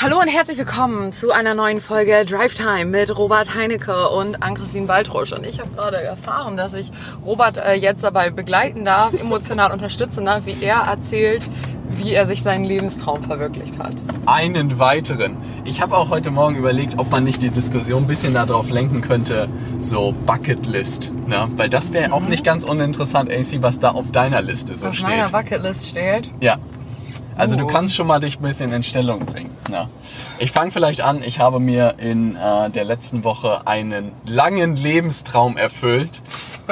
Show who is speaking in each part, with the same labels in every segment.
Speaker 1: Hallo und herzlich willkommen zu einer neuen Folge Drive Time mit Robert Heinecke und Ann-Christine Waldrusch. Und ich habe gerade erfahren, dass ich Robert äh, jetzt dabei begleiten darf, emotional unterstützen darf, wie er erzählt, wie er sich seinen Lebenstraum verwirklicht hat.
Speaker 2: Einen weiteren. Ich habe auch heute Morgen überlegt, ob man nicht die Diskussion ein bisschen darauf lenken könnte, so Bucketlist. Ne? Weil das wäre auch nicht ganz uninteressant, AC, was da auf deiner Liste so
Speaker 1: auf
Speaker 2: steht.
Speaker 1: Auf meiner Bucketlist steht?
Speaker 2: Ja. Also du kannst schon mal dich ein bisschen in Stellung bringen. Ja. Ich fange vielleicht an. Ich habe mir in äh, der letzten Woche einen langen Lebenstraum erfüllt.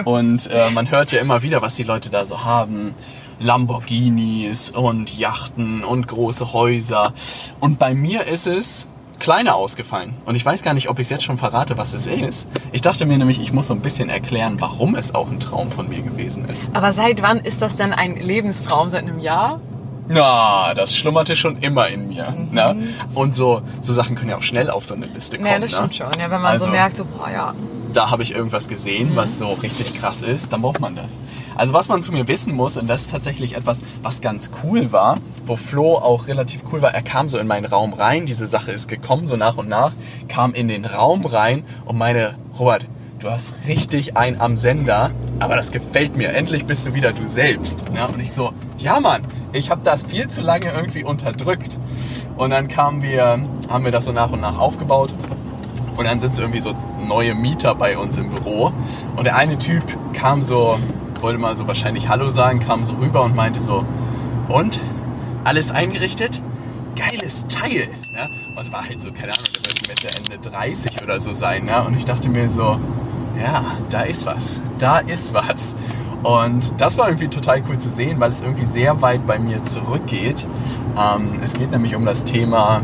Speaker 2: Und äh, man hört ja immer wieder, was die Leute da so haben. Lamborghinis und Yachten und große Häuser. Und bei mir ist es kleiner ausgefallen. Und ich weiß gar nicht, ob ich es jetzt schon verrate, was es ist. Ich dachte mir nämlich, ich muss so ein bisschen erklären, warum es auch ein Traum von mir gewesen ist.
Speaker 1: Aber seit wann ist das denn ein Lebenstraum? Seit einem Jahr?
Speaker 2: Na, das schlummerte schon immer in mir. Mhm. Ne? Und so, so Sachen können ja auch schnell auf so eine Liste kommen. Ja,
Speaker 1: das
Speaker 2: ne?
Speaker 1: stimmt schon. Ja, wenn man also, so merkt, so, boah, ja.
Speaker 2: Da habe ich irgendwas gesehen, mhm. was so richtig krass ist, dann braucht man das. Also was man zu mir wissen muss, und das ist tatsächlich etwas, was ganz cool war, wo Flo auch relativ cool war, er kam so in meinen Raum rein, diese Sache ist gekommen, so nach und nach, kam in den Raum rein und meine, Robert, du hast richtig ein am Sender, aber das gefällt mir. Endlich bist du wieder du selbst. Ja, und ich so, ja Mann, ich habe das viel zu lange irgendwie unterdrückt. Und dann kamen wir, haben wir das so nach und nach aufgebaut. Und dann sind so irgendwie so neue Mieter bei uns im Büro. Und der eine Typ kam so, wollte mal so wahrscheinlich Hallo sagen, kam so rüber und meinte so, und? Alles eingerichtet? Geiles Teil. Ja? Und es war halt so, keine Ahnung, Mitte, Ende 30 oder so sein. Ja? Und ich dachte mir so, ja, da ist was. Da ist was. Und das war irgendwie total cool zu sehen, weil es irgendwie sehr weit bei mir zurückgeht. Ähm, es geht nämlich um das Thema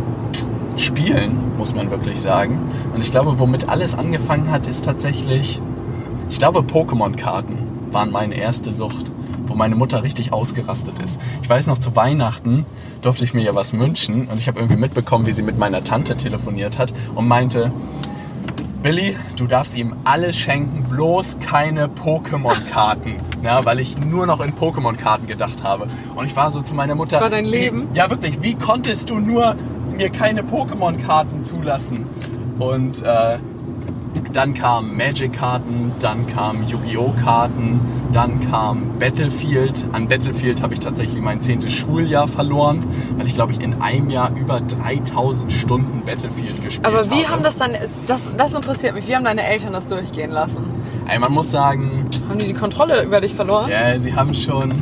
Speaker 2: Spielen, muss man wirklich sagen. Und ich glaube, womit alles angefangen hat, ist tatsächlich, ich glaube, Pokémon-Karten waren meine erste Sucht, wo meine Mutter richtig ausgerastet ist. Ich weiß noch, zu Weihnachten durfte ich mir ja was wünschen und ich habe irgendwie mitbekommen, wie sie mit meiner Tante telefoniert hat und meinte, Billy, du darfst ihm alles schenken, bloß keine Pokémon-Karten. Ja, weil ich nur noch in Pokémon-Karten gedacht habe. Und ich war so zu meiner Mutter.
Speaker 1: Das war dein Leben?
Speaker 2: Wie, ja, wirklich. Wie konntest du nur mir keine Pokémon-Karten zulassen? Und äh, dann kamen Magic-Karten, dann kamen Yu-Gi-Oh! Karten, dann kam Battlefield. An Battlefield habe ich tatsächlich mein zehntes Schuljahr verloren, weil ich glaube ich in einem Jahr über 3000 Stunden Battlefield gespielt habe.
Speaker 1: Aber wie habe. haben das dann, das, das interessiert mich, wie haben deine Eltern das durchgehen lassen?
Speaker 2: Ey, man muss sagen...
Speaker 1: Haben die die Kontrolle über dich verloren?
Speaker 2: Ja, sie haben schon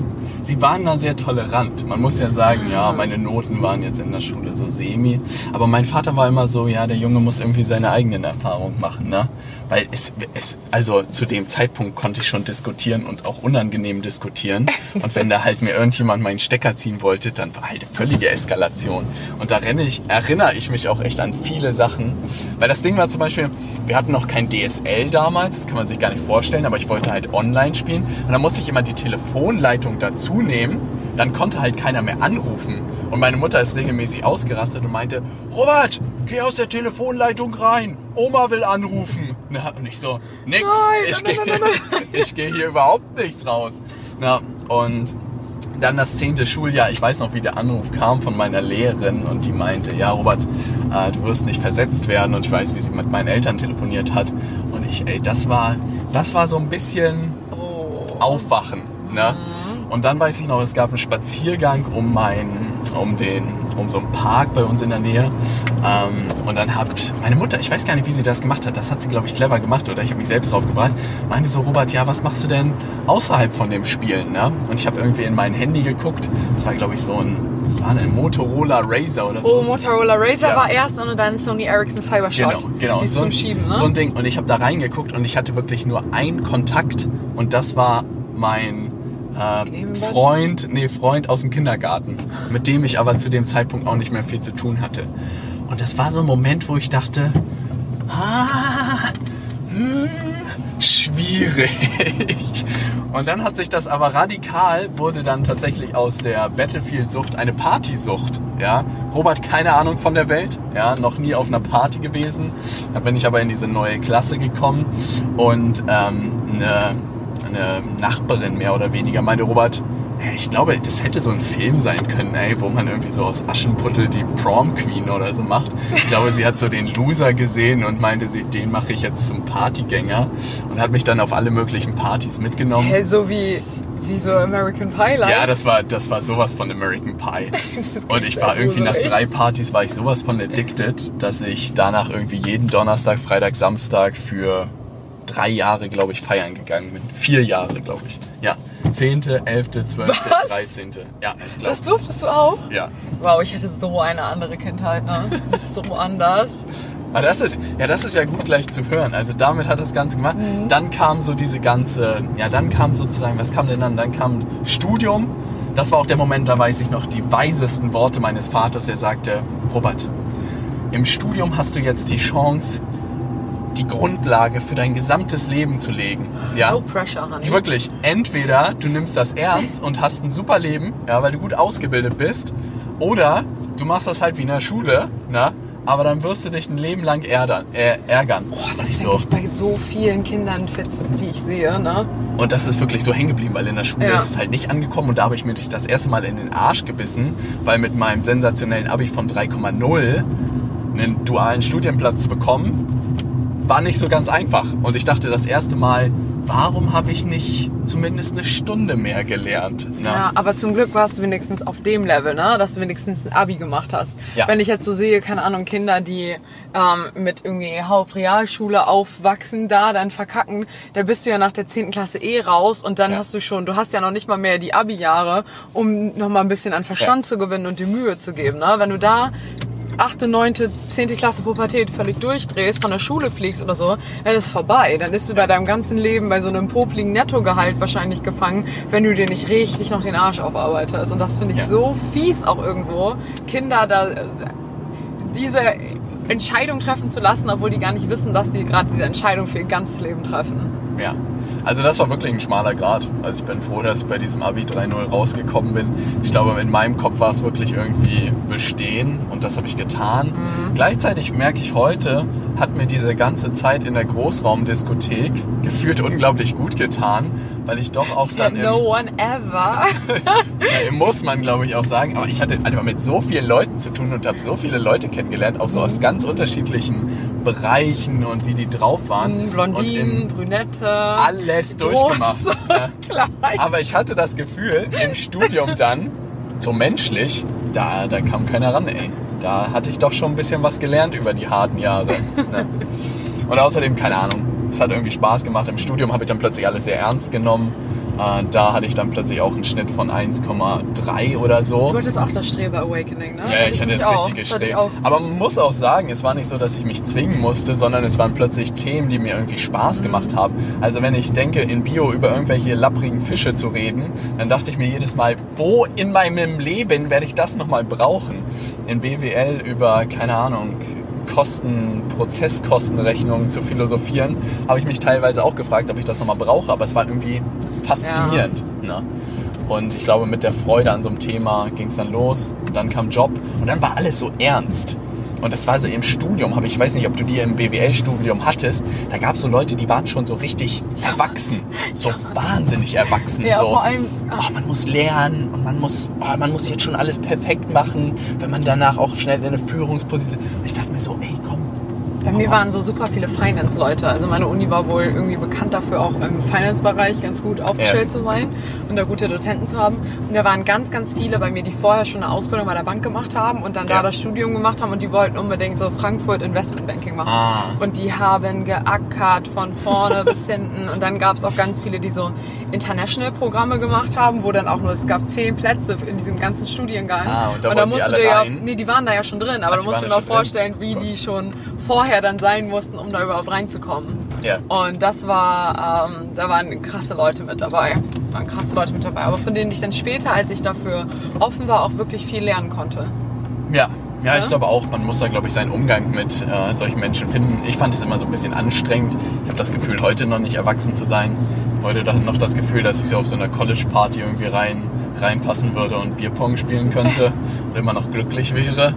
Speaker 2: sie waren da sehr tolerant. Man muss ja sagen, ja, meine Noten waren jetzt in der Schule so semi. Aber mein Vater war immer so, ja, der Junge muss irgendwie seine eigenen Erfahrungen machen, ne? Weil es, es, also zu dem Zeitpunkt konnte ich schon diskutieren und auch unangenehm diskutieren. Und wenn da halt mir irgendjemand meinen Stecker ziehen wollte, dann war halt völlige Eskalation. Und da renne ich, erinnere ich mich auch echt an viele Sachen. Weil das Ding war zum Beispiel, wir hatten noch kein DSL damals, das kann man sich gar nicht vorstellen, aber ich wollte halt online spielen. Und dann musste ich immer die Telefonleitung dazu nehmen. Dann konnte halt keiner mehr anrufen. Und meine Mutter ist regelmäßig ausgerastet und meinte, Robert, geh aus der Telefonleitung rein. Oma will anrufen. Na, und ich so, nix.
Speaker 1: Nein,
Speaker 2: ich
Speaker 1: gehe
Speaker 2: geh hier überhaupt nichts raus. Na, und dann das zehnte Schuljahr, ich weiß noch, wie der Anruf kam von meiner Lehrerin und die meinte, ja Robert, äh, du wirst nicht versetzt werden und ich weiß, wie sie mit meinen Eltern telefoniert hat. Und ich, ey, das war, das war so ein bisschen oh. Aufwachen. Ne? Mhm. Und dann weiß ich noch, es gab einen Spaziergang um meinen, um den um so einen Park bei uns in der Nähe. Ähm, und dann hat meine Mutter, ich weiß gar nicht, wie sie das gemacht hat, das hat sie, glaube ich, clever gemacht oder ich habe mich selbst drauf gebracht, meinte so, Robert, ja, was machst du denn außerhalb von dem Spielen? Ne? Und ich habe irgendwie in mein Handy geguckt. Das war, glaube ich, so ein das war ein Motorola Razer oder so.
Speaker 1: Oh, Motorola Razer ja. war erst und dann Sony Ericsson Cybershot.
Speaker 2: Genau, genau.
Speaker 1: Die
Speaker 2: so,
Speaker 1: zum Schieben, ne?
Speaker 2: So ein Ding. Und ich habe da reingeguckt und ich hatte wirklich nur einen Kontakt und das war mein äh, Freund, nee, Freund aus dem Kindergarten, mit dem ich aber zu dem Zeitpunkt auch nicht mehr viel zu tun hatte. Und das war so ein Moment, wo ich dachte, ah, hm, schwierig. Und dann hat sich das aber radikal, wurde dann tatsächlich aus der Battlefield-Sucht eine Partysucht. Ja? Robert, keine Ahnung von der Welt, ja? noch nie auf einer Party gewesen. Da bin ich aber in diese neue Klasse gekommen und ähm, eine, eine Nachbarin mehr oder weniger meinte, Robert, ich glaube, das hätte so ein Film sein können, ey, wo man irgendwie so aus Aschenputtel die Prom Queen oder so macht. Ich glaube, sie hat so den Loser gesehen und meinte, sie, den mache ich jetzt zum Partygänger und hat mich dann auf alle möglichen Partys mitgenommen.
Speaker 1: Hey, so wie, wie so American Pie like.
Speaker 2: Ja, das war, das war sowas von American Pie. und ich war irgendwie nach drei Partys war ich sowas von addicted, dass ich danach irgendwie jeden Donnerstag, Freitag, Samstag für drei Jahre, glaube ich, feiern gegangen bin. Vier Jahre, glaube ich. Ja. Zehnte, elfte, zwölfte, dreizehnte. Ja, ist klar.
Speaker 1: Das durftest du auch?
Speaker 2: Ja.
Speaker 1: Wow, ich hatte so eine andere Kindheit, ne? So anders.
Speaker 2: Aber das ist, ja, das ist ja gut gleich zu hören. Also damit hat das Ganze gemacht.
Speaker 1: Mhm.
Speaker 2: Dann kam so diese ganze, ja, dann kam sozusagen, was kam denn dann? Dann kam Studium. Das war auch der Moment, da weiß ich noch die weisesten Worte meines Vaters. Er sagte, Robert, im Studium hast du jetzt die Chance, die Grundlage für dein gesamtes Leben zu legen. Ja?
Speaker 1: No pressure, honey.
Speaker 2: Wirklich, entweder du nimmst das ernst und hast ein super Leben, ja, weil du gut ausgebildet bist, oder du machst das halt wie in der Schule, na, aber dann wirst du dich ein Leben lang ärgern. Äh, ärgern.
Speaker 1: Boah, das ist
Speaker 2: so.
Speaker 1: so. bei so vielen Kindern, die ich sehe, ne?
Speaker 2: Und das ist wirklich so hängen geblieben, weil in der Schule
Speaker 1: Ja.
Speaker 2: ist es halt nicht angekommen und da habe ich mir das erste Mal in den Arsch gebissen, weil mit meinem sensationellen Abi von 3,0 einen dualen Studienplatz zu bekommen, war nicht so ganz einfach. Und ich dachte das erste Mal, warum habe ich nicht zumindest eine Stunde mehr gelernt? Na?
Speaker 1: Ja, aber zum Glück warst du wenigstens auf dem Level, ne? dass du wenigstens ein Abi gemacht hast.
Speaker 2: Ja.
Speaker 1: Wenn ich jetzt so sehe, keine Ahnung, Kinder, die ähm, mit irgendwie Hauptrealschule aufwachsen, da dann verkacken, da bist du ja nach der 10. Klasse eh raus und dann
Speaker 2: Ja.
Speaker 1: hast du schon, du hast ja noch nicht mal mehr die Abi-Jahre, um noch mal ein bisschen an Verstand
Speaker 2: Ja.
Speaker 1: zu gewinnen und die Mühe zu geben. Ne? Wenn du da 8., 9., 10. Klasse Pubertät völlig durchdrehst, von der Schule fliegst oder so, dann ist vorbei. Dann bist du bei deinem ganzen Leben bei so einem popligen Nettogehalt wahrscheinlich gefangen, wenn du dir nicht richtig noch den Arsch aufarbeitest. Und das finde ich
Speaker 2: Ja.
Speaker 1: so fies auch irgendwo, Kinder da äh, diese Entscheidung treffen zu lassen, obwohl die gar nicht wissen, dass die gerade diese Entscheidung für ihr ganzes Leben treffen.
Speaker 2: Ja, also das war wirklich ein schmaler Grad. Also ich bin froh, dass ich bei diesem Abi 3.0 rausgekommen bin. Ich glaube, in meinem Kopf war es wirklich irgendwie bestehen und das habe ich getan.
Speaker 1: Mhm.
Speaker 2: Gleichzeitig merke ich heute, hat mir diese ganze Zeit in der Großraumdiskothek gefühlt unglaublich gut getan, weil ich doch auch dann im,
Speaker 1: no one ever.
Speaker 2: ja, muss man glaube ich auch sagen, aber ich hatte einfach mit so vielen Leuten zu tun und habe so viele Leute kennengelernt, auch so
Speaker 1: Mhm.
Speaker 2: aus ganz unterschiedlichen Bereichen und wie die drauf waren. Und
Speaker 1: Blondinen, Brünette.
Speaker 2: alles durchgemacht. Ja. Aber ich hatte das Gefühl, im Studium dann, so menschlich, da, da kam keiner ran, ey. Da hatte ich doch schon ein bisschen was gelernt über die harten Jahre. Ne? Und außerdem, keine Ahnung, es hat irgendwie Spaß gemacht. Im Studium habe ich dann plötzlich alles sehr ernst genommen. Äh, Da hatte ich dann plötzlich auch einen Schnitt von 1,3 oder so.
Speaker 1: Du hattest auch das Streber-Awakening, ne?
Speaker 2: Ja, ich hatte das
Speaker 1: auch.
Speaker 2: richtige
Speaker 1: hatte auch.
Speaker 2: Aber man muss auch sagen, es war nicht so, dass ich mich zwingen musste, sondern es waren plötzlich Themen, die mir irgendwie Spaß gemacht haben. Also wenn ich denke, in Bio über irgendwelche lapprigen Fische zu reden, dann dachte ich mir jedes Mal, wo in meinem Leben werde ich das nochmal brauchen? In BWL über, keine Ahnung, Kosten, Prozesskostenrechnungen zu philosophieren, habe ich mich teilweise auch gefragt, ob ich das nochmal brauche. Aber es war irgendwie faszinierend. Ne? Und ich glaube, mit der Freude an so einem Thema ging es dann los. Dann kam Job und dann war alles so ernst. Und das war so im Studium, habe ich weiß nicht, ob du die im BWL-Studium hattest. Da gab es so Leute, die waren schon so richtig erwachsen, so wahnsinnig erwachsen.
Speaker 1: Ja,
Speaker 2: so,
Speaker 1: vor allem-
Speaker 2: oh, man muss lernen und man muss, oh, man muss jetzt schon alles perfekt machen, wenn man danach auch schnell in eine Führungsposition. Ich dachte mir so, ey, komm.
Speaker 1: Bei mir waren so super viele Finance-Leute. Also meine Uni war wohl irgendwie bekannt dafür, auch im Finance-Bereich ganz gut aufgestellt
Speaker 2: Ja.
Speaker 1: zu sein und da gute Dozenten zu haben. Und da waren ganz, ganz viele bei mir, die vorher schon eine Ausbildung bei der Bank gemacht haben und dann
Speaker 2: Ja.
Speaker 1: da das Studium gemacht haben und die wollten unbedingt so Frankfurt Investmentbanking machen.
Speaker 2: Ah.
Speaker 1: Und die haben geackert von vorne bis hinten. Und dann gab es auch ganz viele, die so International-Programme gemacht haben, wo dann auch nur, es gab zehn Plätze in diesem ganzen Studiengang.
Speaker 2: Ah, und da
Speaker 1: da
Speaker 2: wollten die
Speaker 1: musst du dir ja, nee, die waren da ja schon drin, aber
Speaker 2: Ach,
Speaker 1: du musst dir
Speaker 2: da
Speaker 1: mal
Speaker 2: schon drin?
Speaker 1: vorstellen, wie die schon vorher dann sein mussten, um da überhaupt reinzukommen.
Speaker 2: Ja.
Speaker 1: Und das war, ähm, da waren krasse Leute mit dabei. Waren krasse Leute mit dabei, aber von denen ich dann später, als ich dafür offen war, auch wirklich viel lernen konnte.
Speaker 2: Ja, Ja, ich glaube auch, man muss da, glaube ich, seinen Umgang mit äh, solchen Menschen finden. Ich fand es immer so ein bisschen anstrengend. Ich habe das Gefühl, heute noch nicht erwachsen zu sein. Heute noch das Gefühl, dass ich so auf so einer College-Party irgendwie rein, reinpassen würde und Bierpong spielen könnte und immer noch glücklich wäre.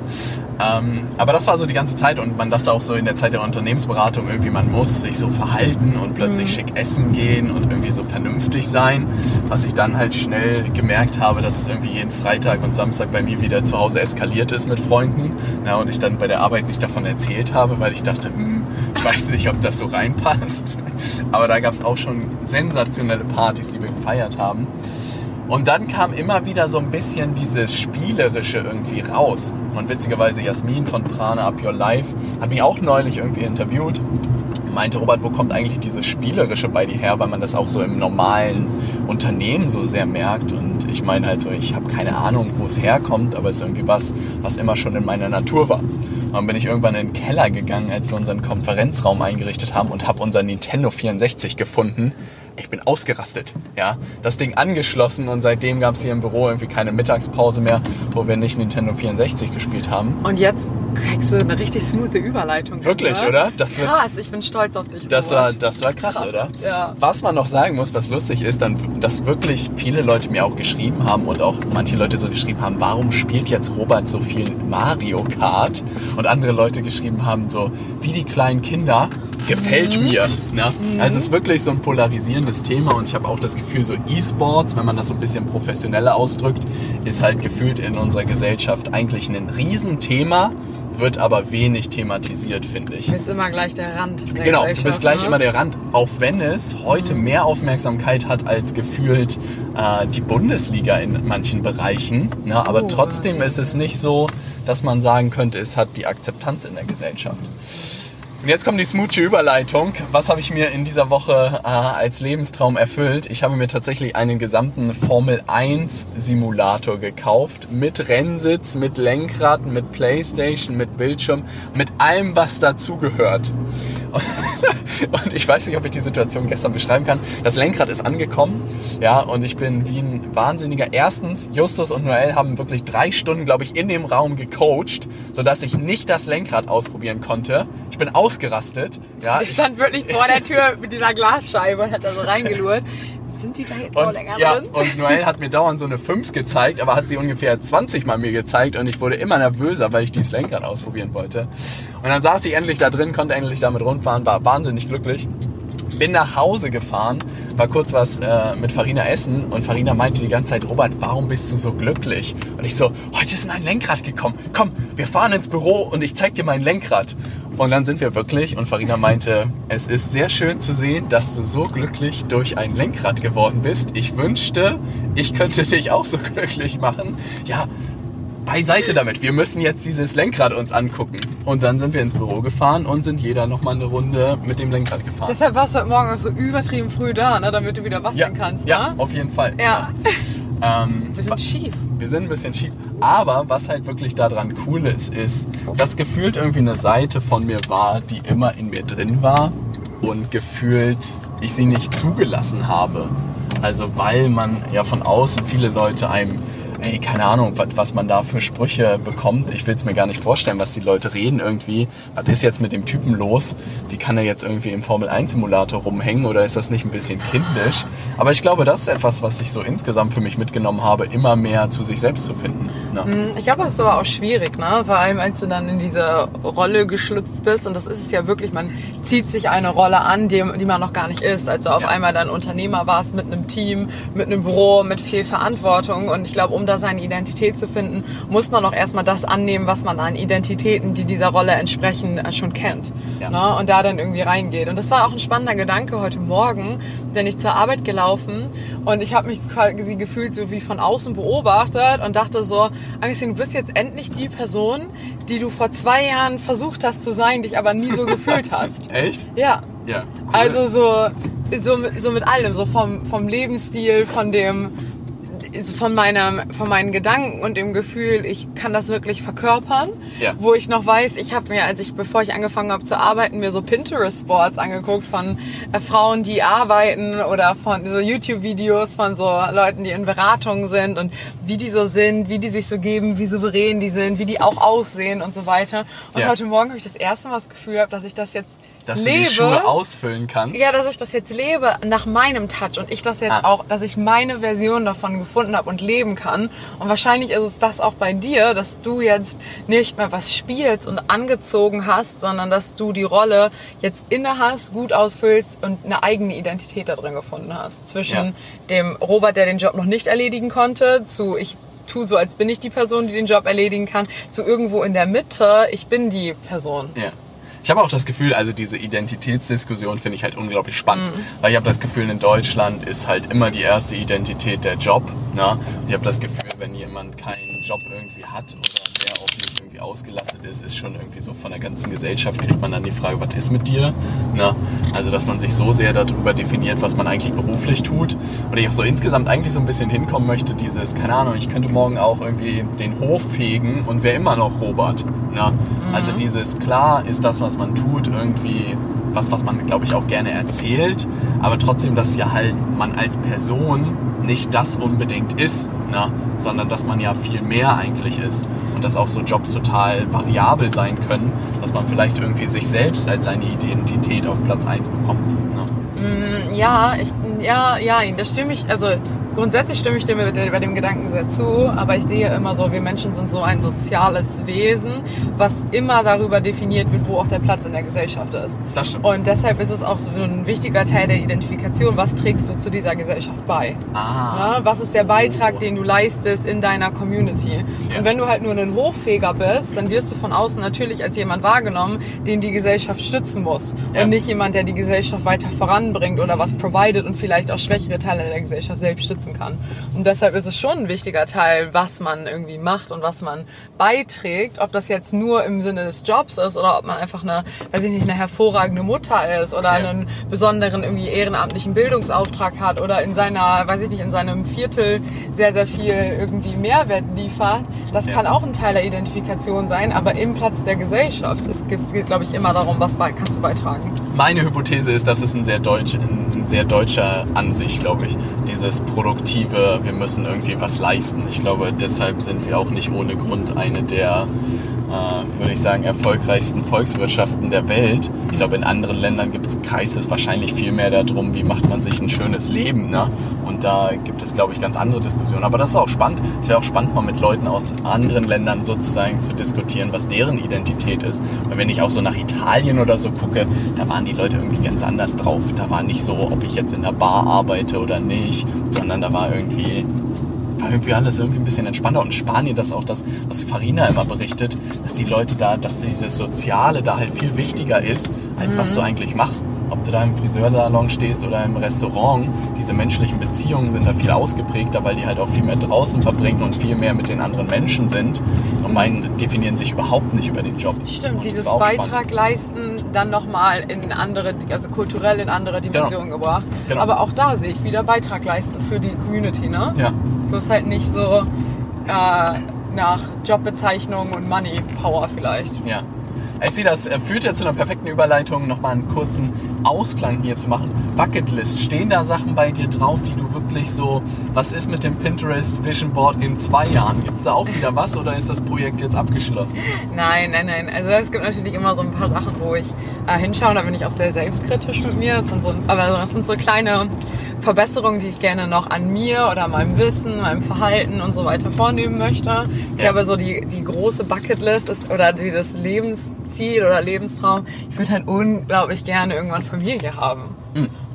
Speaker 2: Ähm, aber das war so die ganze Zeit und man dachte auch so in der Zeit der Unternehmensberatung irgendwie, man muss sich so verhalten und plötzlich
Speaker 1: Mhm.
Speaker 2: schick essen gehen und irgendwie so vernünftig sein. Was ich dann halt schnell gemerkt habe, dass es irgendwie jeden Freitag und Samstag bei mir wieder zu Hause eskaliert ist mit Freunden. Na, und ich dann bei der Arbeit nicht davon erzählt habe, weil ich dachte, hm, ich weiß nicht, ob das so reinpasst. Aber da gab es auch schon sensationelle Partys, die wir gefeiert haben. Und dann kam immer wieder so ein bisschen dieses Spielerische irgendwie raus. Und witzigerweise Jasmin von Prana Up Your Life hat mich auch neulich irgendwie interviewt. Meinte Robert, wo kommt eigentlich dieses Spielerische bei dir her, weil man das auch so im normalen Unternehmen so sehr merkt. Und ich meine halt so, ich habe keine Ahnung, wo es herkommt, aber es ist irgendwie was, was immer schon in meiner Natur war. Dann bin ich irgendwann in den Keller gegangen, als wir unseren Konferenzraum eingerichtet haben und habe unser Nintendo 64 gefunden. Ich bin ausgerastet, ja. Das Ding angeschlossen und seitdem gab es hier im Büro irgendwie keine Mittagspause mehr, wo wir nicht Nintendo 64 gespielt haben.
Speaker 1: Und jetzt kriegst du eine richtig smooth Überleitung.
Speaker 2: Wirklich,
Speaker 1: ne?
Speaker 2: oder? Das wird-
Speaker 1: Krass, ich bin stolz auf dich.
Speaker 2: Das war, das war krass,
Speaker 1: Krass,
Speaker 2: oder?
Speaker 1: ja.
Speaker 2: Was man noch sagen muss, was lustig ist, dann, dass wirklich viele Leute mir auch geschrieben haben und auch manche Leute so geschrieben haben, warum spielt jetzt Robert so viel Mario Kart? Und andere Leute geschrieben haben so, wie die kleinen Kinder, gefällt
Speaker 1: Mhm.
Speaker 2: mir. Ne? Also es ist wirklich so ein polarisierendes Thema und ich habe auch das Gefühl, so E-Sports, wenn man das so ein bisschen professioneller ausdrückt, ist halt gefühlt in unserer Gesellschaft eigentlich ein Riesenthema, wird aber wenig thematisiert, finde ich.
Speaker 1: Du bist immer gleich der Rand. Der
Speaker 2: Genau, du bist gleich
Speaker 1: ne?
Speaker 2: immer der Rand, auch wenn es heute mehr Aufmerksamkeit hat als gefühlt äh, die Bundesliga in manchen Bereichen. Ne? Aber
Speaker 1: Oh,
Speaker 2: trotzdem ist es nicht so, dass man sagen könnte, es hat die Akzeptanz in der Gesellschaft. Und jetzt kommt die smoothie Überleitung. Was habe ich mir in dieser Woche äh, als Lebenstraum erfüllt? Ich habe mir tatsächlich einen gesamten Formel 1 Simulator gekauft. Mit Rennsitz, mit Lenkrad, mit Playstation, mit Bildschirm, mit allem, was dazugehört. Und ich weiß nicht, ob ich die Situation gestern beschreiben kann. Das Lenkrad ist angekommen, ja, und ich bin wie ein Wahnsinniger. Erstens, Justus und Noel haben wirklich drei Stunden, glaube ich, in dem Raum gecoacht, sodass ich nicht das Lenkrad ausprobieren konnte. Ich bin ausgerastet, ja.
Speaker 1: Ich stand wirklich vor der Tür mit dieser Glasscheibe und hat da so reingelurrt. Sind die da jetzt so
Speaker 2: und,
Speaker 1: länger
Speaker 2: ja,
Speaker 1: drin?
Speaker 2: und Noel hat mir dauernd so eine 5 gezeigt, aber hat sie ungefähr 20 Mal mir gezeigt und ich wurde immer nervöser, weil ich dieses Lenkrad ausprobieren wollte. Und dann saß ich endlich da drin, konnte endlich damit rundfahren, war wahnsinnig glücklich. Bin nach Hause gefahren, war kurz was äh, mit Farina essen und Farina meinte die ganze Zeit, Robert, warum bist du so glücklich? Und ich so, heute ist mein Lenkrad gekommen. Komm, wir fahren ins Büro und ich zeig dir mein Lenkrad. Und dann sind wir wirklich und Farina meinte, es ist sehr schön zu sehen, dass du so glücklich durch ein Lenkrad geworden bist. Ich wünschte, ich könnte dich auch so glücklich machen. Ja, beiseite damit. Wir müssen jetzt dieses Lenkrad uns angucken. Und dann sind wir ins Büro gefahren und sind jeder nochmal eine Runde mit dem Lenkrad gefahren.
Speaker 1: Deshalb warst du heute Morgen auch so übertrieben früh da, ne, damit du wieder basteln
Speaker 2: ja,
Speaker 1: kannst,
Speaker 2: ja,
Speaker 1: ne?
Speaker 2: auf jeden Fall.
Speaker 1: Ja.
Speaker 2: Ähm,
Speaker 1: Wir sind schief.
Speaker 2: wir sind ein bisschen schief. Aber was halt wirklich daran cool ist, ist, dass gefühlt irgendwie eine Seite von mir war, die immer in mir drin war und gefühlt ich sie nicht zugelassen habe. Also weil man ja von außen viele Leute einem, ey, keine Ahnung, was, was man da für Sprüche bekommt. Ich will es mir gar nicht vorstellen, was die Leute reden irgendwie. Was ist jetzt mit dem Typen los? Wie kann er jetzt irgendwie im Formel 1 Simulator rumhängen oder ist das nicht ein bisschen kindisch? Aber ich glaube, das ist etwas, was ich so insgesamt für mich mitgenommen habe, immer mehr zu sich selbst zu finden. Ne?
Speaker 1: Ich glaube, das ist aber auch schwierig, ne? Vor allem, als du dann in diese Rolle geschlüpft bist. Und das ist es ja wirklich, man zieht sich eine Rolle an, die, die man noch gar nicht ist. Also auf
Speaker 2: Ja.
Speaker 1: einmal dann Unternehmer warst mit einem Team, mit einem Büro, mit viel Verantwortung. Und ich glaube, um da seine Identität zu finden, muss man auch erstmal das annehmen, was man an Identitäten, die dieser Rolle entsprechen, äh, schon kennt.
Speaker 2: Ja.
Speaker 1: Ne? Und da dann irgendwie reingeht. Und das war auch ein spannender Gedanke heute Morgen, bin ich zur Arbeit gelaufen und ich habe mich quasi gefühlt so wie von außen beobachtet und dachte so, Augustin, du bist jetzt endlich die Person, die du vor zwei Jahren versucht hast zu sein, dich aber nie so gefühlt hast.
Speaker 2: Echt?
Speaker 1: Ja.
Speaker 2: Ja. Cool.
Speaker 1: Also so, so, so mit allem, so vom, vom Lebensstil, von dem, von meinem, von meinen Gedanken und dem Gefühl, ich kann das wirklich verkörpern.
Speaker 2: Ja.
Speaker 1: Wo ich noch weiß, ich habe mir, als ich, bevor ich angefangen habe zu arbeiten, mir so Pinterest-Boards angeguckt von äh, Frauen, die arbeiten oder von so YouTube-Videos von so Leuten, die in Beratung sind und wie die so sind, wie die sich so geben, wie souverän die sind, wie die auch aussehen und so weiter. Und
Speaker 2: Ja.
Speaker 1: heute Morgen habe ich das erste Mal das Gefühl gehabt, dass ich das jetzt
Speaker 2: Dass du
Speaker 1: lebe.
Speaker 2: die Schuhe ausfüllen kannst.
Speaker 1: Ja, dass ich das jetzt lebe nach meinem Touch und ich das jetzt
Speaker 2: Ah.
Speaker 1: auch, dass ich meine Version davon gefunden habe und leben kann. Und wahrscheinlich ist es das auch bei dir, dass du jetzt nicht mehr was spielst und angezogen hast, sondern dass du die Rolle jetzt inne hast, gut ausfüllst und eine eigene Identität da drin gefunden hast. Zwischen
Speaker 2: Ja.
Speaker 1: dem Robert, der den Job noch nicht erledigen konnte, zu ich tu so, als bin ich die Person, die den Job erledigen kann, zu irgendwo in der Mitte, ich bin die Person.
Speaker 2: Ja. Ich habe auch das Gefühl, also diese Identitätsdiskussion finde ich halt unglaublich spannend,
Speaker 1: Mhm.
Speaker 2: weil ich habe das Gefühl, in Deutschland ist halt immer die erste Identität der Job. Ne? Und ich habe das Gefühl, wenn jemand keinen Job irgendwie hat oder der auch nicht irgendwie ausgelastet ist, ist schon irgendwie so von der ganzen Gesellschaft kriegt man dann die Frage, was ist mit dir? Ne? Also dass man sich so sehr darüber definiert, was man eigentlich beruflich tut. Und ich auch so insgesamt eigentlich so ein bisschen hinkommen möchte, dieses, keine Ahnung, ich könnte morgen auch irgendwie den Hof fegen und wäre immer noch Robert. Ne? Also dieses, klar ist das, was man tut, irgendwie was, was man, glaube ich, auch gerne erzählt, aber trotzdem, dass ja halt man als Person nicht das unbedingt ist, ne? sondern dass man ja viel mehr eigentlich ist und dass auch so Jobs total variabel sein können, dass man vielleicht irgendwie sich selbst als seine Identität auf Platz 1 bekommt. Ne?
Speaker 1: Ja, ich, ja, ja, das stimme ich, also grundsätzlich stimme ich dir bei dem Gedanken sehr zu, aber ich sehe immer so, wir Menschen sind so ein soziales Wesen, was immer darüber definiert wird, wo auch der Platz in der Gesellschaft ist.
Speaker 2: Das stimmt.
Speaker 1: Und deshalb ist es auch so ein wichtiger Teil der Identifikation, was trägst du zu dieser Gesellschaft bei?
Speaker 2: Ah.
Speaker 1: Ne? Was ist der Beitrag, den du leistest in deiner Community?
Speaker 2: Ja.
Speaker 1: Und wenn du halt nur ein Hoffeger bist, dann wirst du von außen natürlich als jemand wahrgenommen, den die Gesellschaft stützen muss.
Speaker 2: Ja.
Speaker 1: Und nicht jemand, der die Gesellschaft weiter voranbringt oder was provided und vielleicht auch schwächere Teile der Gesellschaft selbst stützen kann. Und deshalb ist es schon ein wichtiger Teil, was man irgendwie macht und was man beiträgt. Ob das jetzt nur im Sinne des Jobs ist oder ob man einfach eine, weiß ich nicht, eine hervorragende Mutter ist oder einen besonderen irgendwie ehrenamtlichen Bildungsauftrag hat oder in seiner, weiß ich nicht, in seinem Viertel sehr, sehr viel irgendwie Mehrwert liefert. Das kann auch ein Teil der Identifikation sein, aber im Platz der Gesellschaft. Es geht, glaube ich, immer darum, was kannst du beitragen.
Speaker 2: Meine Hypothese ist, dass es ein sehr, deutsch, ein sehr deutscher Ansicht, glaube ich. Dieses produktive, wir müssen irgendwie was leisten. Ich glaube, deshalb sind wir auch nicht ohne Grund eine der, äh, würde ich sagen, erfolgreichsten Volkswirtschaften der Welt. Ich glaube, in anderen Ländern gibt es kreist es wahrscheinlich viel mehr darum, wie macht man sich ein schönes Leben. Ne? Und da gibt es, glaube ich, ganz andere Diskussionen. Aber das ist auch spannend. Es wäre auch spannend, mal mit Leuten aus anderen Ländern sozusagen zu diskutieren, was deren Identität ist. Und wenn ich auch so nach Italien oder so gucke, da waren die Leute irgendwie ganz anders drauf. Da war nicht so, ob ich jetzt in der Bar arbeite oder nicht, sondern da war irgendwie irgendwie alles irgendwie ein bisschen entspannter. Und in Spanien, das auch das, was Farina immer berichtet, dass die Leute da, dass dieses Soziale da halt viel wichtiger ist, als was du eigentlich machst. Ob du da im Friseursalon stehst oder im Restaurant, diese menschlichen Beziehungen sind da viel ausgeprägter, weil die halt auch viel mehr draußen verbringen und viel mehr mit den anderen Menschen sind. Und meinen definieren sich überhaupt nicht über den Job.
Speaker 1: Stimmt,
Speaker 2: Und
Speaker 1: dieses Beitrag
Speaker 2: spannend.
Speaker 1: leisten dann nochmal in andere, also kulturell in andere Dimensionen gebracht.
Speaker 2: Genau.
Speaker 1: Aber auch da sehe ich wieder Beitrag leisten für die Community, ne?
Speaker 2: Ja.
Speaker 1: Bloß halt nicht so äh, nach Jobbezeichnung und Money Power vielleicht.
Speaker 2: Ja. Ich sehe, das äh, führt ja zu einer perfekten Überleitung, nochmal einen kurzen Ausklang hier zu machen. Bucketlist, stehen da Sachen bei dir drauf, die du wirklich so, was ist mit dem Pinterest Vision Board in zwei Jahren? Gibt es da auch wieder was oder ist das Projekt jetzt abgeschlossen?
Speaker 1: Nein, nein, nein. Also es gibt natürlich immer so ein paar Sachen, wo ich äh, hinschaue. Da bin ich auch sehr selbstkritisch mit mir. Das sind so, aber das sind so kleine Verbesserungen, die ich gerne noch an mir oder meinem Wissen, meinem Verhalten und so weiter vornehmen möchte. Ich
Speaker 2: Ja.
Speaker 1: habe so die, die große Bucketlist ist, oder dieses Lebensziel oder Lebenstraum. Ich würde halt unglaublich gerne irgendwann Familie haben.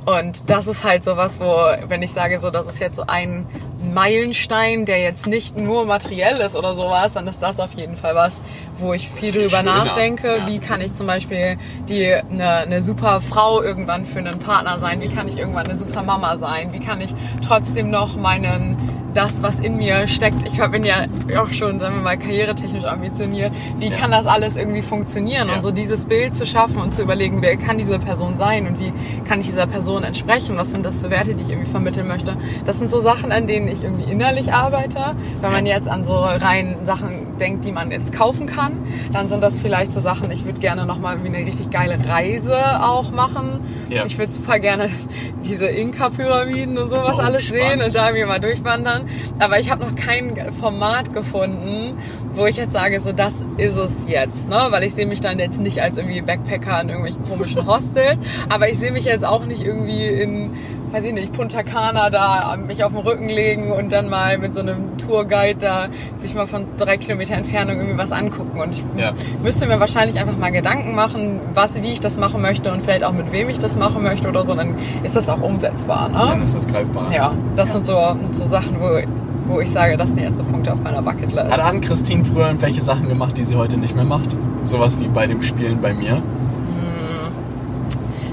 Speaker 1: Und das ist halt so was, wo, wenn ich sage, so, das ist jetzt so ein Meilenstein, der jetzt nicht nur materiell ist oder sowas, dann ist das auf jeden Fall was, wo ich viel,
Speaker 2: Viel
Speaker 1: drüber
Speaker 2: schöner,
Speaker 1: nachdenke.
Speaker 2: ja.
Speaker 1: Wie kann ich zum Beispiel die, eine, eine super Frau irgendwann für einen Partner sein? Wie kann ich irgendwann eine super Mama sein? Wie kann ich trotzdem noch meinen das, was in mir steckt. Ich bin ja auch schon, sagen wir mal, karrieretechnisch ambitioniert. Wie
Speaker 2: Ja.
Speaker 1: kann das alles irgendwie funktionieren?
Speaker 2: Ja.
Speaker 1: Und so dieses Bild zu schaffen und zu überlegen, wer kann diese Person sein und wie kann ich dieser Person entsprechen? Was sind das für Werte, die ich irgendwie vermitteln möchte? Das sind so Sachen, an denen ich irgendwie innerlich arbeite. Wenn man jetzt an so rein Sachen denkt, die man jetzt kaufen kann, dann sind das vielleicht so Sachen, ich würde gerne nochmal irgendwie eine richtig geile Reise auch machen.
Speaker 2: Ja.
Speaker 1: Ich würde super gerne diese Inka-Pyramiden und sowas
Speaker 2: Oh,
Speaker 1: alles sehen
Speaker 2: spannend.
Speaker 1: und da mir mal durchwandern. Aber ich habe noch kein Format gefunden, wo ich jetzt sage, so das ist es jetzt. Ne? Weil ich sehe mich dann jetzt nicht als irgendwie Backpacker in irgendwelchen komischen Hostels. aber ich sehe mich jetzt auch nicht irgendwie in, weiß ich nicht, Punta Cana da mich auf den Rücken legen und dann mal mit so einem Tourguide da sich mal von drei Kilometer Entfernung irgendwie was angucken. Und ich
Speaker 2: Ja.
Speaker 1: müsste mir wahrscheinlich einfach mal Gedanken machen, was, wie ich das machen möchte und vielleicht auch mit wem ich das machen möchte oder so. Dann ist das auch umsetzbar. Ne?
Speaker 2: Dann ist das greifbar.
Speaker 1: Ja, das sind so, so Sachen, wo, wo ich sage, das sind jetzt so Punkte auf meiner Bucketlist.
Speaker 2: Hat Ann-Christine früher irgendwelche Sachen gemacht, die sie heute nicht mehr macht? Sowas wie bei dem Spielen bei mir?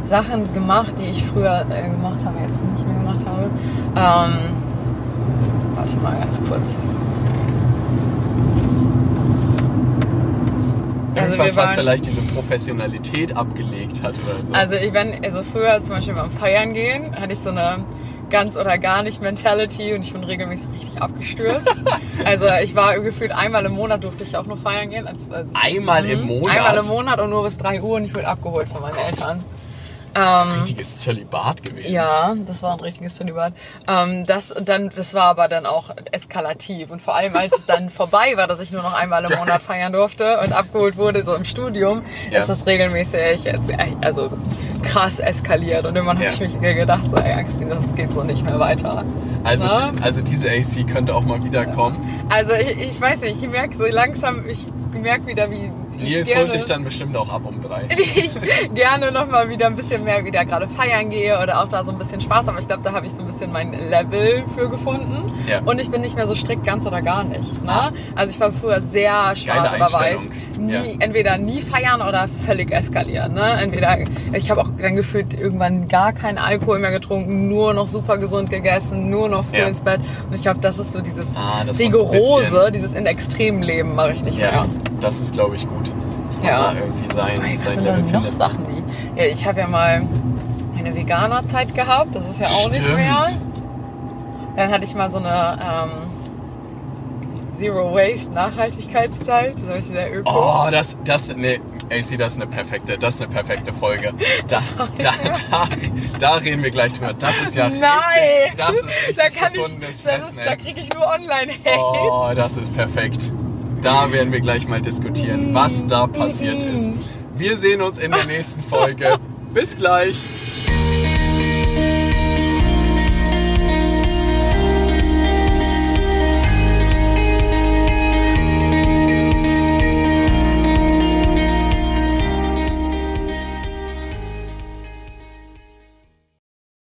Speaker 1: Sachen gemacht, die ich früher äh, gemacht habe, jetzt nicht mehr gemacht habe. Ähm, warte mal ganz kurz. Also
Speaker 2: Irgendwas,
Speaker 1: wir
Speaker 2: was
Speaker 1: waren-
Speaker 2: vielleicht diese Professionalität abgelegt hat oder so.
Speaker 1: Also ich wenn, also früher zum Beispiel beim Feiern gehen, hatte ich so eine ganz oder gar nicht Mentality und ich bin regelmäßig richtig abgestürzt. also ich war gefühlt einmal im Monat durfte ich auch nur feiern gehen. Als, als
Speaker 2: Einmal im
Speaker 1: Mhm.
Speaker 2: Monat?
Speaker 1: Einmal im Monat und nur bis 3 Uhr und ich wurde abgeholt von meinen Eltern.
Speaker 2: das ist
Speaker 1: Ähm,
Speaker 2: ein richtiges Zölibat gewesen.
Speaker 1: ja, das war ein richtiges Zölibat. Ähm, das, dann, das war aber dann auch eskalativ. Und vor allem, als es dann vorbei war, dass ich nur noch einmal im Monat feiern durfte und abgeholt wurde, so im Studium,
Speaker 2: Ja.
Speaker 1: ist das regelmäßig also krass eskaliert. Und irgendwann
Speaker 2: Ja.
Speaker 1: habe ich mich gedacht, so, ey, Axel, das geht so nicht mehr weiter.
Speaker 2: Also,
Speaker 1: Na?
Speaker 2: also diese AC könnte auch mal wiederkommen.
Speaker 1: Also ich, ich weiß nicht, ich merke so langsam, ich merke wieder, wie
Speaker 2: Nils
Speaker 1: gerne-
Speaker 2: holt dich dann bestimmt auch ab um drei.
Speaker 1: ich gerne noch mal wieder ein bisschen mehr wieder gerade feiern gehe oder auch da so ein bisschen Spaß. Aber ich glaube, da habe ich so ein bisschen mein Level für gefunden.
Speaker 2: Ja.
Speaker 1: Und ich bin nicht mehr so strikt ganz oder gar nicht. Ne?
Speaker 2: Ah.
Speaker 1: Also ich war früher sehr schwarz oder weiß. Nie,
Speaker 2: Ja.
Speaker 1: Entweder nie feiern oder völlig eskalieren. Ne? Entweder, ich habe auch dann gefühlt irgendwann gar keinen Alkohol mehr getrunken, nur noch super gesund gegessen, nur noch früh
Speaker 2: Ja.
Speaker 1: ins Bett. Und ich glaube, das ist so dieses
Speaker 2: Ah,
Speaker 1: rigorose, dieses in extremen Leben mache ich nicht mehr.
Speaker 2: Das ist, glaube ich, gut. Dass man
Speaker 1: Ja.
Speaker 2: da irgendwie sein,
Speaker 1: Was
Speaker 2: sein Level
Speaker 1: noch
Speaker 2: findet.
Speaker 1: Sachen wie? Ja, ich habe ja mal eine Veganerzeit gehabt, das ist ja auch nicht
Speaker 2: Stimmt.
Speaker 1: mehr. Dann hatte ich mal so eine ähm, Zero Waste Nachhaltigkeitszeit, das habe ich sehr öko.
Speaker 2: Oh, das, das, ne, AC, das ist eine perfekte, das ist eine perfekte Folge. Da, da, da, da reden wir gleich drüber. Das ist ja
Speaker 1: Nein!
Speaker 2: richtig, das ist
Speaker 1: da
Speaker 2: richtig
Speaker 1: kann ich, das
Speaker 2: Fressen,
Speaker 1: ist, da kriege ich nur Online-Hate.
Speaker 2: Oh, das ist perfekt. Da werden wir gleich mal diskutieren, was da passiert ist. Wir sehen uns in der nächsten Folge. Bis gleich.